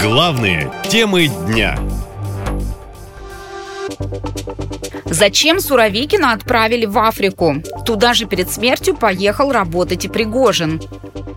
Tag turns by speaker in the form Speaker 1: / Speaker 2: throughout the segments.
Speaker 1: Главные темы дня.
Speaker 2: Зачем Суровикина отправили в Африку? Туда же перед смертью поехал работать и Пригожин.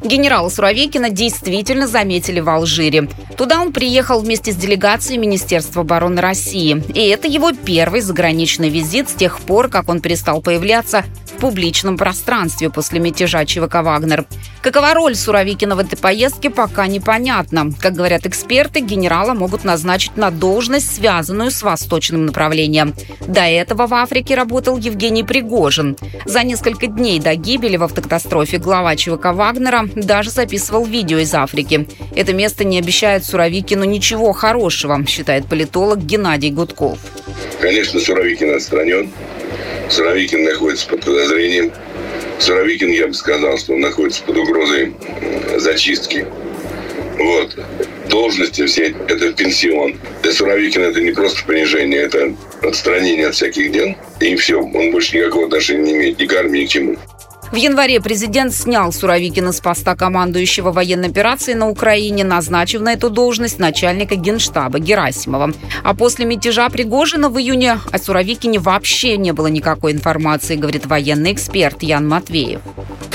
Speaker 2: Генерала Суровикина действительно заметили в Алжире. Туда он приехал вместе с делегацией Министерства обороны России. И это его первый заграничный визит с тех пор, как он перестал появляться публичном пространстве после мятежа ЧВК «Вагнер». Какова роль Суровикина в этой поездке, пока непонятно. Как говорят эксперты, генерала могут назначить на должность, связанную с восточным направлением. До этого в Африке работал Евгений Пригожин. За несколько дней до гибели в автокатастрофе глава ЧВК «Вагнера» даже записывал видео из Африки. Это место не обещает Суровикину ничего хорошего, считает политолог Геннадий Гудков.
Speaker 3: Конечно, Суровикин отстранен. Суровикин находится под подозрением. Суровикин, я бы сказал, что он находится под угрозой зачистки. Вот. Должности все – это пенсион. Для Суровикина это не просто понижение, это отстранение от всяких дел. И все, он больше никакого отношения не имеет ни к армии, ни к чему.
Speaker 2: В январе президент снял Суровикина с поста командующего военной операции на Украине, назначив на эту должность начальника генштаба Герасимова. А после мятежа Пригожина в июне о Суровикине вообще не было никакой информации, говорит военный эксперт Ян Матвеев.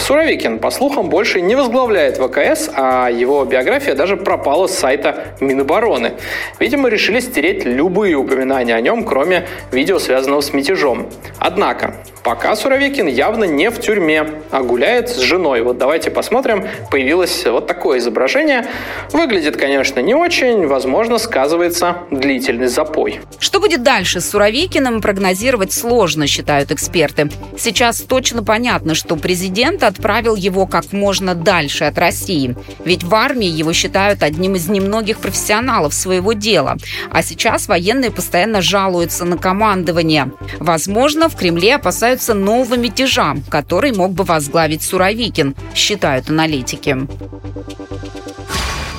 Speaker 4: Суровикин, по слухам, больше не возглавляет ВКС, а его биография даже пропала с сайта Минобороны. Видимо, решили стереть любые упоминания о нем, кроме видео, связанного с мятежом. Однако, пока Суровикин явно не в тюрьме, а гуляет с женой. Вот давайте посмотрим. Появилось вот такое изображение. Выглядит, конечно, не очень. Возможно, сказывается длительный запой.
Speaker 2: Что будет дальше с Суровикиным, прогнозировать сложно, считают эксперты. Сейчас точно понятно, что президент от отправил его как можно дальше от России. Ведь в армии его считают одним из немногих профессионалов своего дела. А сейчас военные постоянно жалуются на командование. Возможно, в Кремле опасаются нового мятежа, который мог бы возглавить Суровикин, считают аналитики.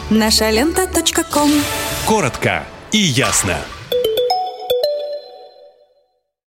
Speaker 1: Наша лента. Коротко и ясно.